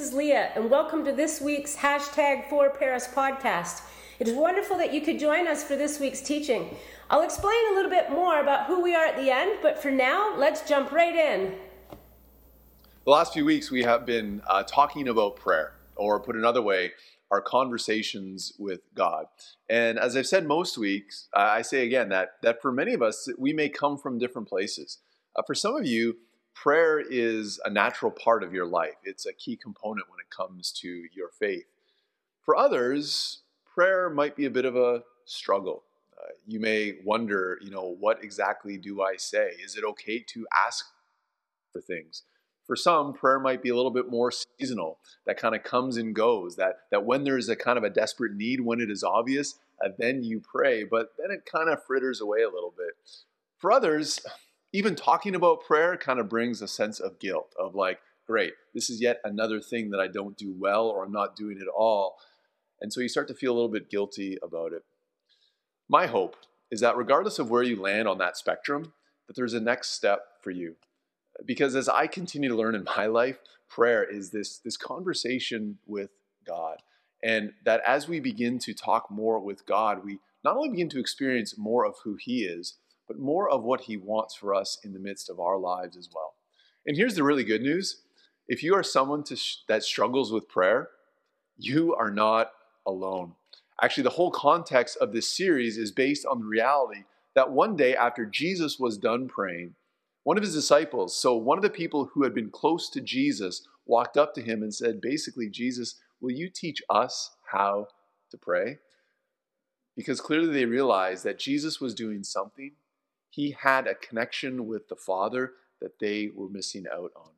is Leah, and welcome to this week's hashtag for Paris podcast. It is wonderful that you could join us for this week's teaching. I'll explain a little bit more about who we are at the end, but for now, let's jump right in. The last few weeks, we have been uh, talking about prayer, or put another way, our conversations with God. And as I've said most weeks, I say again that, that for many of us, we may come from different places. Uh, for some of you, prayer is a natural part of your life, it's a key component when it comes to your faith. For others, prayer might be a bit of a struggle. Uh, you may wonder, you know, what exactly do I say? Is it okay to ask for things? For some, prayer might be a little bit more seasonal, that kind of comes and goes, that, that when there's a kind of a desperate need, when it is obvious, uh, then you pray, but then it kind of fritters away a little bit. For others, even talking about prayer kind of brings a sense of guilt, of like, great, this is yet another thing that I don't do well or I'm not doing at all. And so you start to feel a little bit guilty about it. My hope is that regardless of where you land on that spectrum, that there's a next step for you because as I continue to learn in my life, prayer is this, this conversation with God. And that as we begin to talk more with God, we not only begin to experience more of who He is, but more of what He wants for us in the midst of our lives as well. And here's the really good news if you are someone sh- that struggles with prayer, you are not alone. Actually, the whole context of this series is based on the reality that one day after Jesus was done praying, one of his disciples, so one of the people who had been close to Jesus, walked up to him and said, basically, Jesus, will you teach us how to pray? Because clearly they realized that Jesus was doing something. He had a connection with the Father that they were missing out on.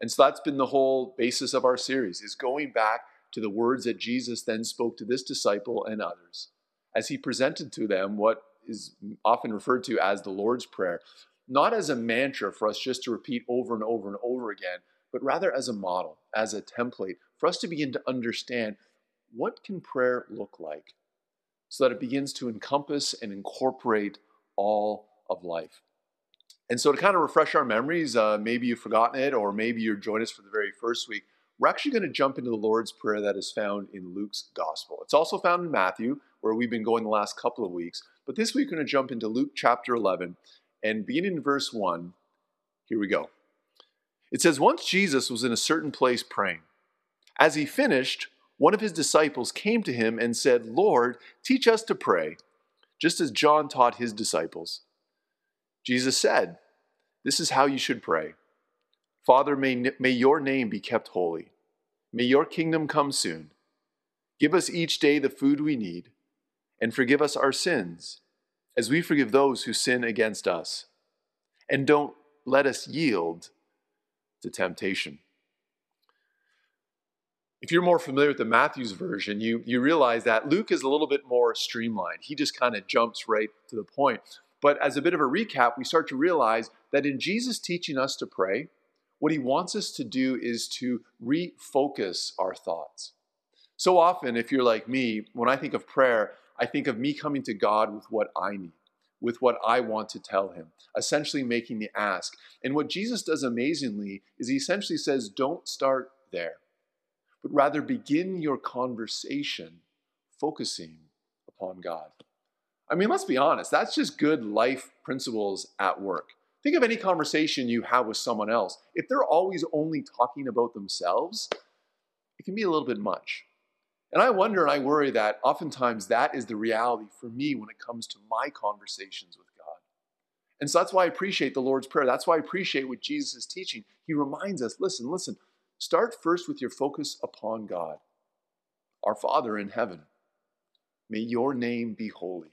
And so that's been the whole basis of our series is going back to the words that Jesus then spoke to this disciple and others as he presented to them what is often referred to as the Lord's Prayer not as a mantra for us just to repeat over and over and over again, but rather as a model, as a template for us to begin to understand what can prayer look like so that it begins to encompass and incorporate all of life. And so, to kind of refresh our memories, uh, maybe you've forgotten it, or maybe you're joining us for the very first week. We're actually going to jump into the Lord's Prayer that is found in Luke's Gospel. It's also found in Matthew, where we've been going the last couple of weeks. But this week, we're going to jump into Luke chapter 11, and beginning in verse 1, here we go. It says, Once Jesus was in a certain place praying. As he finished, one of his disciples came to him and said, Lord, teach us to pray, just as John taught his disciples. Jesus said, This is how you should pray Father, may, may your name be kept holy. May your kingdom come soon. Give us each day the food we need, and forgive us our sins as we forgive those who sin against us. And don't let us yield to temptation. If you're more familiar with the Matthew's version, you, you realize that Luke is a little bit more streamlined. He just kind of jumps right to the point. But as a bit of a recap, we start to realize that in Jesus teaching us to pray, what he wants us to do is to refocus our thoughts. So often, if you're like me, when I think of prayer, I think of me coming to God with what I need, with what I want to tell Him, essentially making the ask. And what Jesus does amazingly is He essentially says, don't start there, but rather begin your conversation focusing upon God. I mean, let's be honest, that's just good life principles at work. Think of any conversation you have with someone else. If they're always only talking about themselves, it can be a little bit much. And I wonder and I worry that oftentimes that is the reality for me when it comes to my conversations with God. And so that's why I appreciate the Lord's Prayer. That's why I appreciate what Jesus is teaching. He reminds us listen, listen, start first with your focus upon God, our Father in heaven. May your name be holy.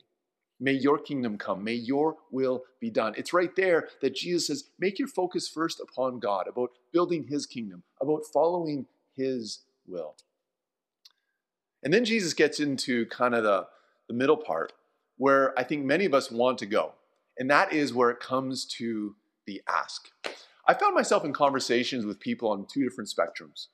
May your kingdom come. May your will be done. It's right there that Jesus says, make your focus first upon God, about building his kingdom, about following his will. And then Jesus gets into kind of the, the middle part where I think many of us want to go. And that is where it comes to the ask. I found myself in conversations with people on two different spectrums.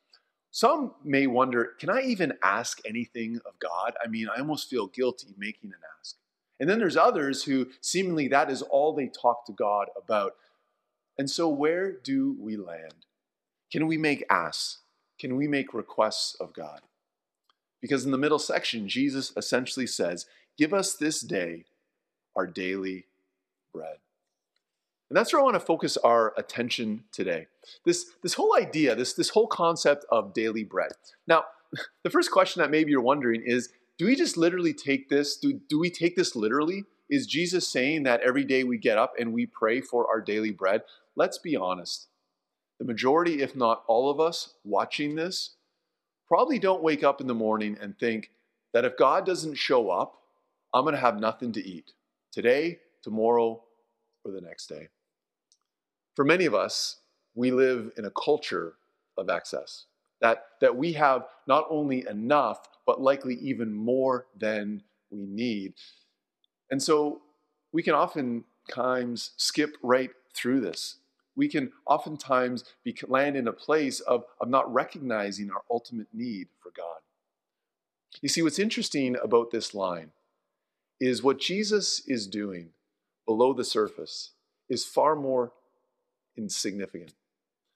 Some may wonder, can I even ask anything of God? I mean, I almost feel guilty making an ask. And then there's others who seemingly that is all they talk to God about. And so, where do we land? Can we make asks? can we make requests of God? Because in the middle section, Jesus essentially says, Give us this day our daily bread. And that's where I want to focus our attention today. This, this whole idea, this, this whole concept of daily bread. Now, the first question that maybe you're wondering is do we just literally take this? Do, do we take this literally? Is Jesus saying that every day we get up and we pray for our daily bread? Let's be honest. The majority, if not all of us watching this, probably don't wake up in the morning and think that if God doesn't show up, I'm going to have nothing to eat today, tomorrow, or the next day. For many of us, we live in a culture of excess. That, that we have not only enough, but likely even more than we need. And so we can oftentimes skip right through this. We can oftentimes be, land in a place of, of not recognizing our ultimate need for God. You see, what's interesting about this line is what Jesus is doing below the surface is far more insignificant.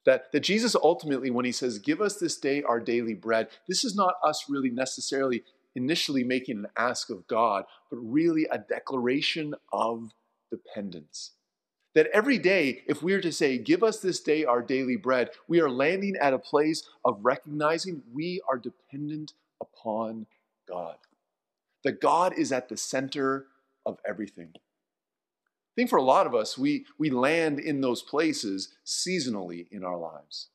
That, that Jesus ultimately, when he says, Give us this day our daily bread, this is not us really necessarily initially making an ask of God, but really a declaration of dependence. That every day, if we are to say, Give us this day our daily bread, we are landing at a place of recognizing we are dependent upon God. That God is at the center of everything. I think for a lot of us, we, we land in those places seasonally in our lives.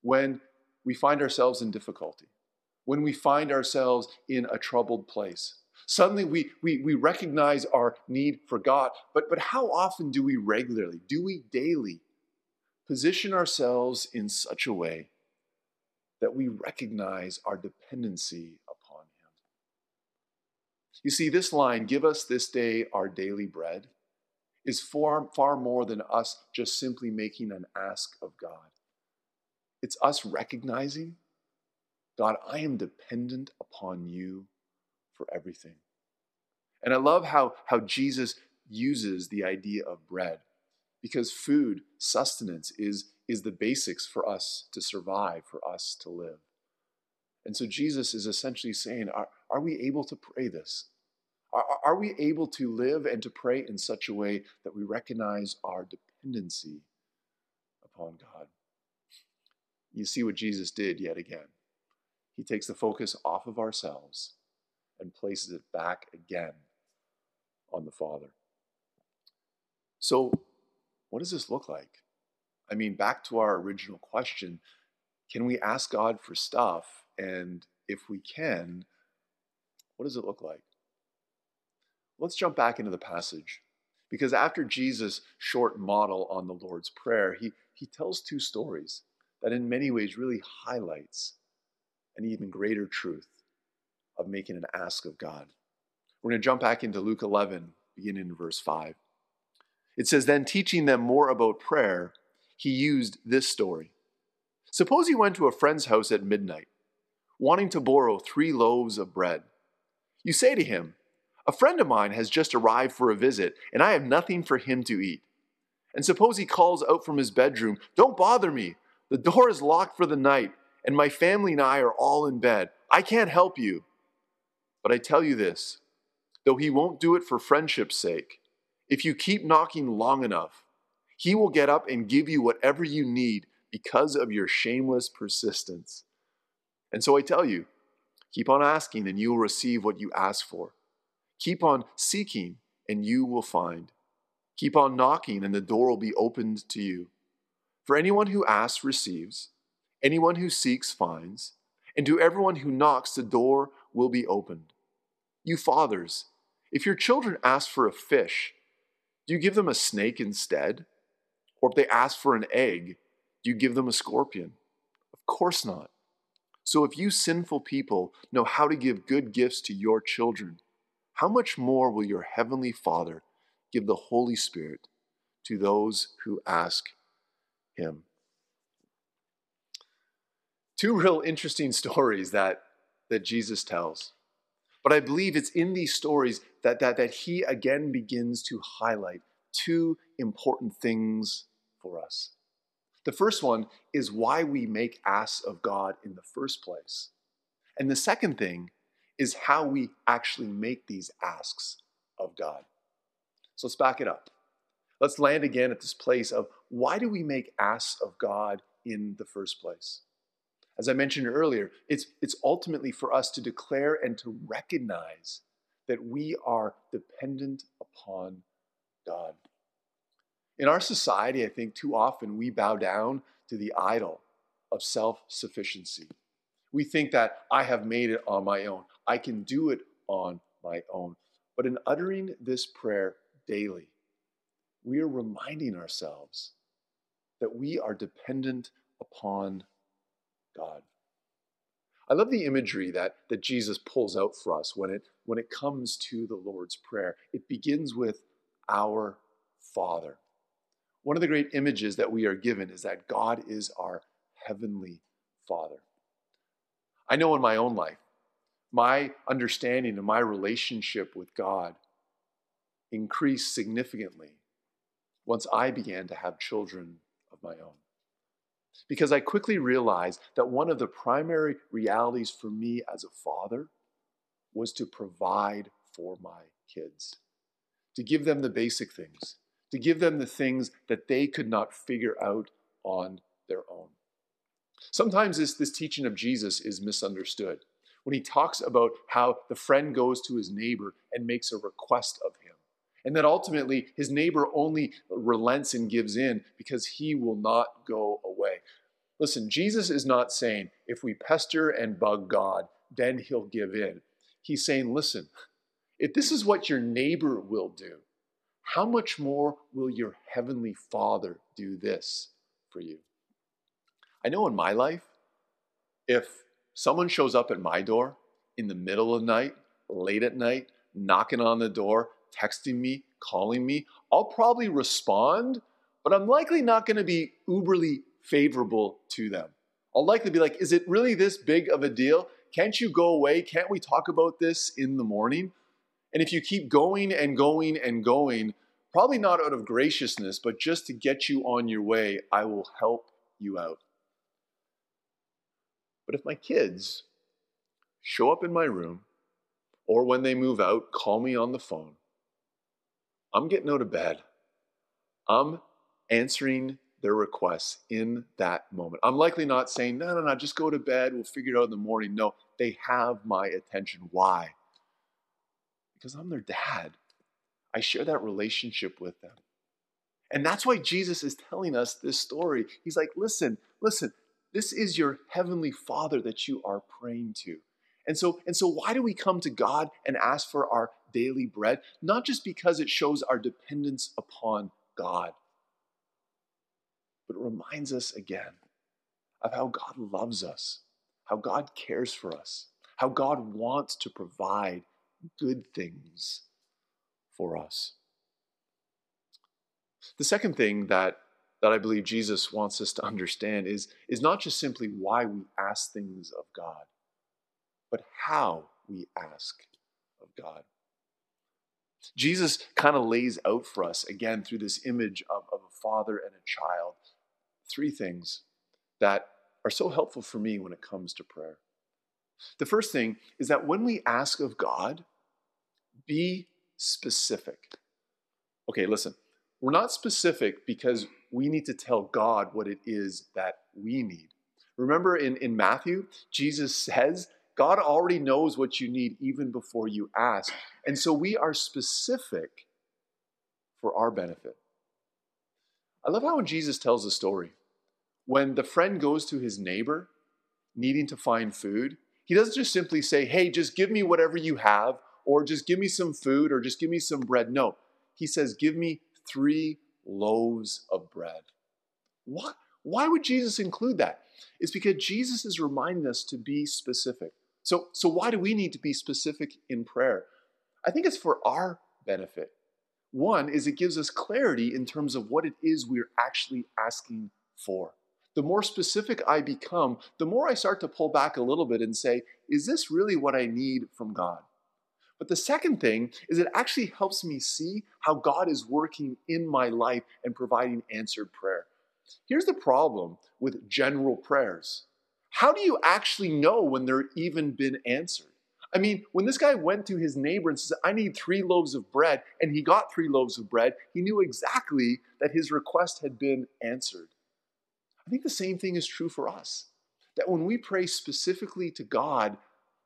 When we find ourselves in difficulty, when we find ourselves in a troubled place. Suddenly we, we, we recognize our need for God. But, but how often do we regularly, do we daily position ourselves in such a way that we recognize our dependency upon Him? You see, this line, give us this day our daily bread, is far, far more than us just simply making an ask of God. It's us recognizing, God, I am dependent upon you for everything. And I love how, how Jesus uses the idea of bread because food, sustenance, is, is the basics for us to survive, for us to live. And so Jesus is essentially saying, Are, are we able to pray this? Are, are we able to live and to pray in such a way that we recognize our dependency upon God? You see what Jesus did yet again. He takes the focus off of ourselves and places it back again on the Father. So, what does this look like? I mean, back to our original question can we ask God for stuff? And if we can, what does it look like? Let's jump back into the passage. Because after Jesus' short model on the Lord's Prayer, he, he tells two stories that in many ways really highlights an even greater truth of making an ask of God. We're going to jump back into Luke 11, beginning in verse 5. It says, Then teaching them more about prayer, he used this story. Suppose he went to a friend's house at midnight, wanting to borrow three loaves of bread. You say to him, a friend of mine has just arrived for a visit, and I have nothing for him to eat. And suppose he calls out from his bedroom, Don't bother me. The door is locked for the night, and my family and I are all in bed. I can't help you. But I tell you this though he won't do it for friendship's sake, if you keep knocking long enough, he will get up and give you whatever you need because of your shameless persistence. And so I tell you, keep on asking, and you will receive what you ask for. Keep on seeking, and you will find. Keep on knocking, and the door will be opened to you. For anyone who asks receives, anyone who seeks finds, and to everyone who knocks, the door will be opened. You fathers, if your children ask for a fish, do you give them a snake instead? Or if they ask for an egg, do you give them a scorpion? Of course not. So if you sinful people know how to give good gifts to your children, how much more will your heavenly Father give the Holy Spirit to those who ask him? Two real interesting stories that, that Jesus tells. But I believe it's in these stories that, that, that he again begins to highlight two important things for us. The first one is why we make asks of God in the first place. And the second thing is how we actually make these asks of God. So let's back it up. Let's land again at this place of why do we make asks of God in the first place? As I mentioned earlier, it's, it's ultimately for us to declare and to recognize that we are dependent upon God. In our society, I think too often we bow down to the idol of self sufficiency. We think that I have made it on my own, I can do it on my own. But in uttering this prayer daily, we are reminding ourselves that we are dependent upon God. I love the imagery that, that Jesus pulls out for us when it, when it comes to the Lord's Prayer. It begins with our Father. One of the great images that we are given is that God is our heavenly Father. I know in my own life, my understanding and my relationship with God increased significantly once I began to have children of my own. Because I quickly realized that one of the primary realities for me as a father was to provide for my kids, to give them the basic things, to give them the things that they could not figure out on their own. Sometimes this, this teaching of Jesus is misunderstood when he talks about how the friend goes to his neighbor and makes a request of him. And that ultimately his neighbor only relents and gives in because he will not go away. Listen, Jesus is not saying if we pester and bug God, then he'll give in. He's saying, listen, if this is what your neighbor will do, how much more will your heavenly Father do this for you? I know in my life, if someone shows up at my door in the middle of the night, late at night, knocking on the door, texting me, calling me, I'll probably respond, but I'm likely not going to be uberly favorable to them. I'll likely be like, is it really this big of a deal? Can't you go away? Can't we talk about this in the morning? And if you keep going and going and going, probably not out of graciousness, but just to get you on your way, I will help you out. But if my kids show up in my room, or when they move out, call me on the phone, I'm getting out of bed. I'm answering their requests in that moment. I'm likely not saying, no, no, no, just go to bed. We'll figure it out in the morning. No, they have my attention. Why? Because I'm their dad. I share that relationship with them. And that's why Jesus is telling us this story. He's like, listen, listen, this is your heavenly Father that you are praying to. And so, and so why do we come to God and ask for our daily bread? Not just because it shows our dependence upon God, but it reminds us again of how God loves us, how God cares for us, how God wants to provide good things for us. The second thing that, that I believe Jesus wants us to understand is, is not just simply why we ask things of God, but how we ask of God. Jesus kind of lays out for us, again, through this image of, of a father and a child, three things that are so helpful for me when it comes to prayer. The first thing is that when we ask of God, be specific. Okay, listen, we're not specific because we need to tell God what it is that we need. Remember in, in Matthew, Jesus says God already knows what you need even before you ask. And so we are specific for our benefit. I love how when Jesus tells the story, when the friend goes to his neighbor needing to find food, he doesn't just simply say, Hey, just give me whatever you have, or just give me some food, or just give me some bread. No, he says, Give me three loaves of bread. What? Why would Jesus include that? It's because Jesus is reminding us to be specific. So, so why do we need to be specific in prayer? I think it's for our benefit. One is it gives us clarity in terms of what it is we're actually asking for. The more specific I become, the more I start to pull back a little bit and say, is this really what I need from God? But the second thing is it actually helps me see how God is working in my life and providing answered prayer. Here's the problem with general prayers how do you actually know when they're even been answered? I mean, when this guy went to his neighbor and said, I need three loaves of bread, and he got three loaves of bread, he knew exactly that his request had been answered. I think the same thing is true for us. That when we pray specifically to God,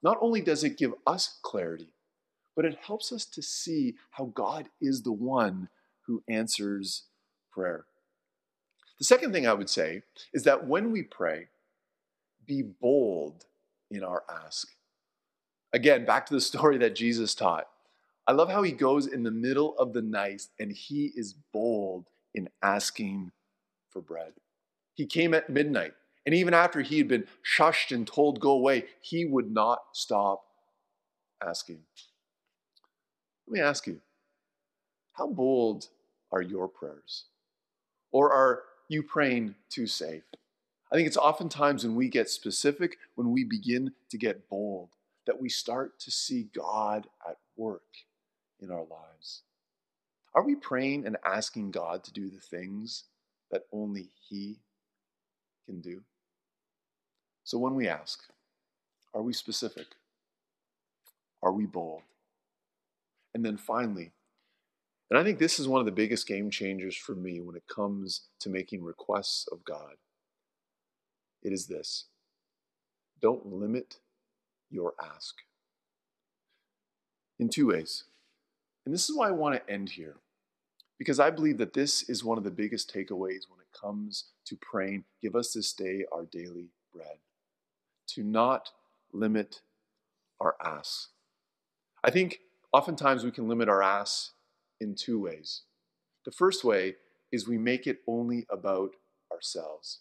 not only does it give us clarity, but it helps us to see how God is the one who answers prayer. The second thing I would say is that when we pray, be bold in our ask. Again, back to the story that Jesus taught. I love how he goes in the middle of the night and he is bold in asking for bread. He came at midnight, and even after he had been shushed and told, go away, he would not stop asking. Let me ask you how bold are your prayers? Or are you praying too safe? I think it's oftentimes when we get specific, when we begin to get bold, that we start to see God at work in our lives. Are we praying and asking God to do the things that only He can do? So when we ask, are we specific? Are we bold? And then finally, and I think this is one of the biggest game changers for me when it comes to making requests of God. It is this don't limit your ask. In two ways. And this is why I want to end here, because I believe that this is one of the biggest takeaways when it comes to praying, give us this day our daily bread. To not limit our ask. I think oftentimes we can limit our ask in two ways. The first way is we make it only about ourselves.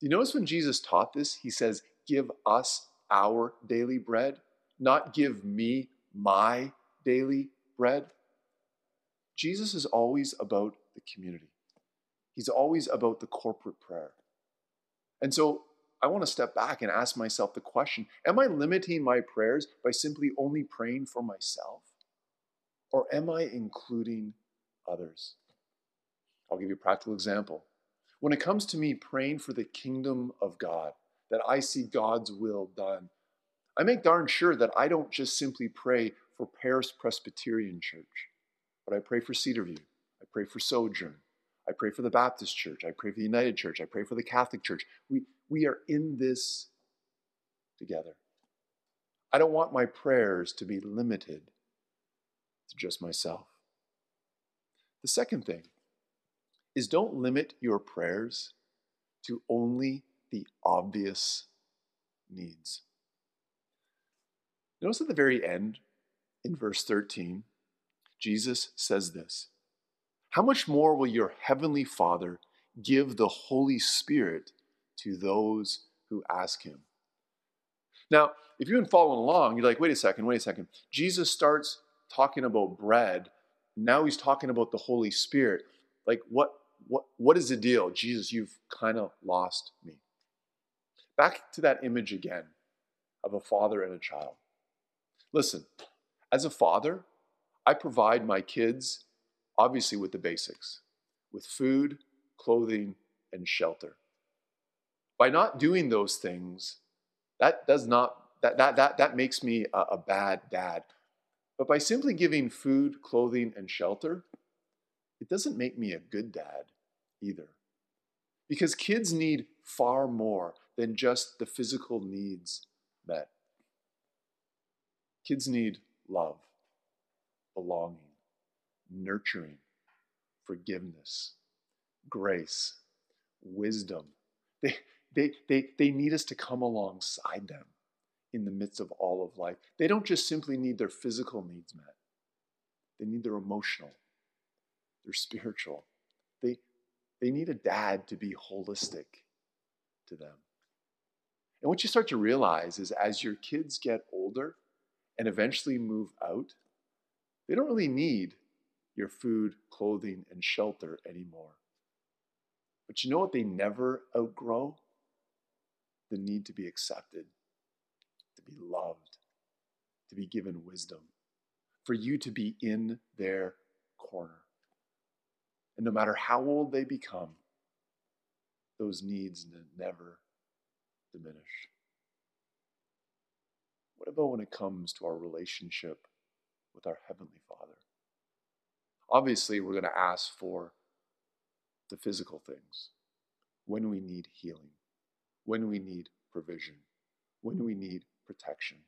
Do you notice when Jesus taught this, he says, Give us our daily bread, not give me my daily bread. Jesus is always about the community, he's always about the corporate prayer. And so I want to step back and ask myself the question Am I limiting my prayers by simply only praying for myself? Or am I including others? I'll give you a practical example. When it comes to me praying for the kingdom of God, that I see God's will done, I make darn sure that I don't just simply pray for Paris Presbyterian Church, but I pray for Cedarview. I pray for Sojourn. I pray for the Baptist Church. I pray for the United Church. I pray for the Catholic Church. We, we are in this together. I don't want my prayers to be limited to just myself. The second thing is don't limit your prayers to only the obvious needs. Notice at the very end, in verse 13, Jesus says this How much more will your heavenly Father give the Holy Spirit to those who ask him? Now, if you've been following along, you're like, wait a second, wait a second. Jesus starts talking about bread. Now he's talking about the Holy Spirit. Like, what, what, what is the deal? Jesus, you've kind of lost me. Back to that image again of a father and a child. Listen, as a father, I provide my kids, obviously, with the basics with food, clothing, and shelter. By not doing those things, that does not that that that, that makes me a, a bad dad. But by simply giving food, clothing, and shelter, it doesn't make me a good dad either. Because kids need far more than just the physical needs met. Kids need love, belonging, nurturing, forgiveness, grace, wisdom. They, they, they, they need us to come alongside them in the midst of all of life. They don't just simply need their physical needs met, they need their emotional, their spiritual. They, they need a dad to be holistic to them. And what you start to realize is as your kids get older and eventually move out, they don't really need your food, clothing, and shelter anymore. But you know what they never outgrow? The need to be accepted be loved, to be given wisdom, for you to be in their corner. And no matter how old they become, those needs never diminish? What about when it comes to our relationship with our Heavenly Father? Obviously, we're going to ask for the physical things when we need healing, when we need provision, when we need protection.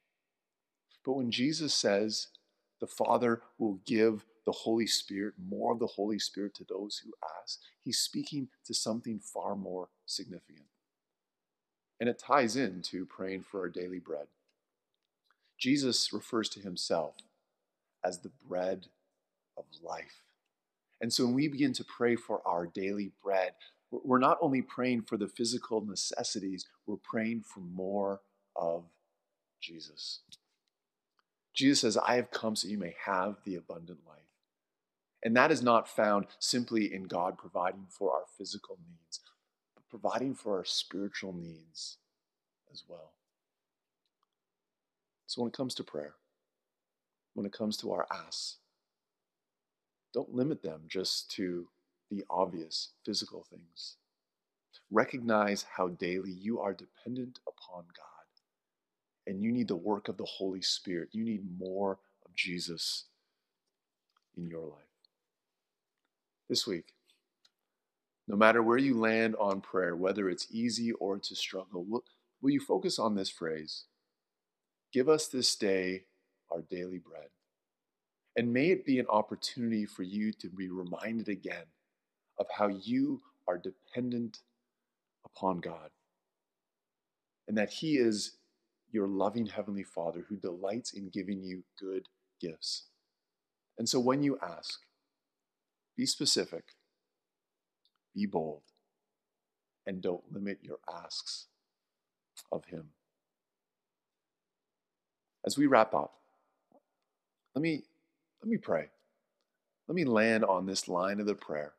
But when Jesus says the Father will give the Holy Spirit, more of the Holy Spirit to those who ask, he's speaking to something far more significant. And it ties into praying for our daily bread. Jesus refers to himself as the bread of life. And so when we begin to pray for our daily bread, we're not only praying for the physical necessities, we're praying for more of Jesus. Jesus says, I have come so you may have the abundant life. And that is not found simply in God providing for our physical needs, but providing for our spiritual needs as well. So when it comes to prayer, when it comes to our asks, don't limit them just to the obvious physical things. Recognize how daily you are dependent upon God and you need the work of the Holy Spirit. You need more of Jesus in your life. This week, no matter where you land on prayer, whether it's easy or a struggle, will, will you focus on this phrase? Give us this day our daily bread. And may it be an opportunity for you to be reminded again of how you are dependent upon God and that He is your loving Heavenly Father who delights in giving you good gifts. And so when you ask, be specific, be bold, and don't limit your asks of Him. As we wrap up, let me let me pray. Let me land on this line of the prayer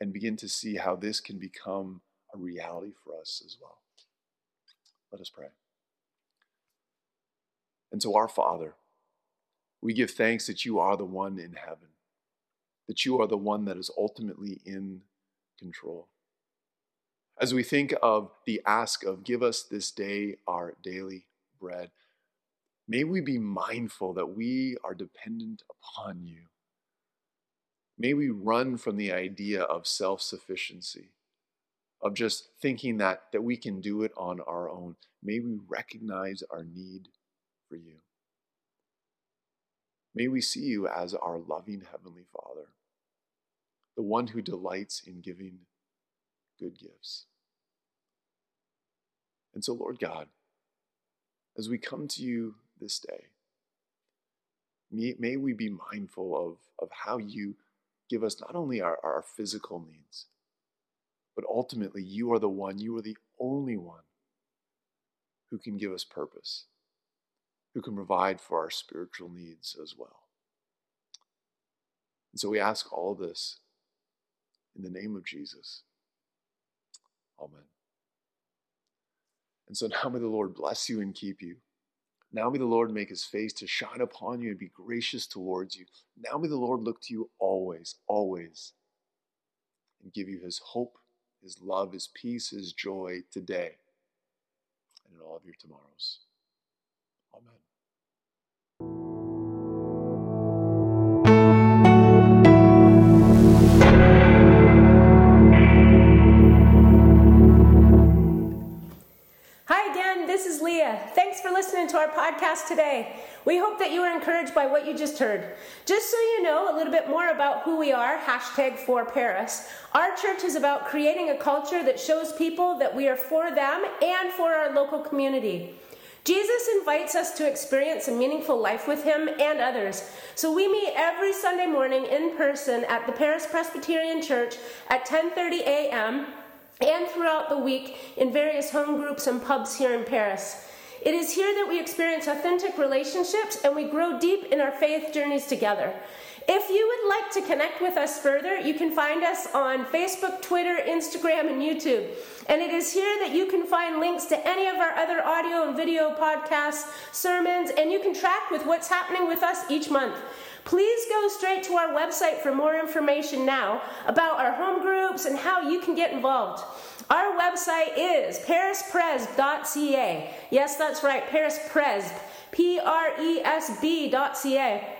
and begin to see how this can become a reality for us as well. Let us pray. And so, our Father, we give thanks that you are the one in heaven, that you are the one that is ultimately in control. As we think of the ask of, give us this day our daily bread, May we be mindful that we are dependent upon you. May we run from the idea of self sufficiency, of just thinking that, that we can do it on our own. May we recognize our need for you. May we see you as our loving Heavenly Father, the one who delights in giving good gifts. And so, Lord God, as we come to you this day. May, may we be mindful of, of how you give us not only our, our physical needs, but ultimately you are the one, you are the only one who can give us purpose, who can provide for our spiritual needs as well. And so we ask all this in the name of Jesus. Amen. And so now may the Lord bless you and keep you. Now may the Lord make his face to shine upon you and be gracious towards you. Now may the Lord look to you always, always, and give you his hope, his love, his peace, his joy today and in all of your tomorrows. Amen. Hi again, this is Leah. Thanks for listening to our podcast today. We hope that you were encouraged by what you just heard. Just so you know a little bit more about who we are, hashtag for Paris, our church is about creating a culture that shows people that we are for them and for our local community. Jesus invites us to experience a meaningful life with him and others. So we meet every Sunday morning in person at the Paris Presbyterian Church at 10:30 a.m and throughout the week in various home groups and pubs here in Paris. It is here that we experience authentic relationships and we grow deep in our faith journeys together. If you would like to connect with us further, you can find us on Facebook, Twitter, Instagram, and YouTube. And it is here that you can find links to any of our other audio and video podcasts, sermons, and you can track with what's happening with us each month. please go straight to our website for more information now about our home groups and how you can get involved. Our website is parispresb.ca. Yes, that's right, parispresb, P R E S B.ca.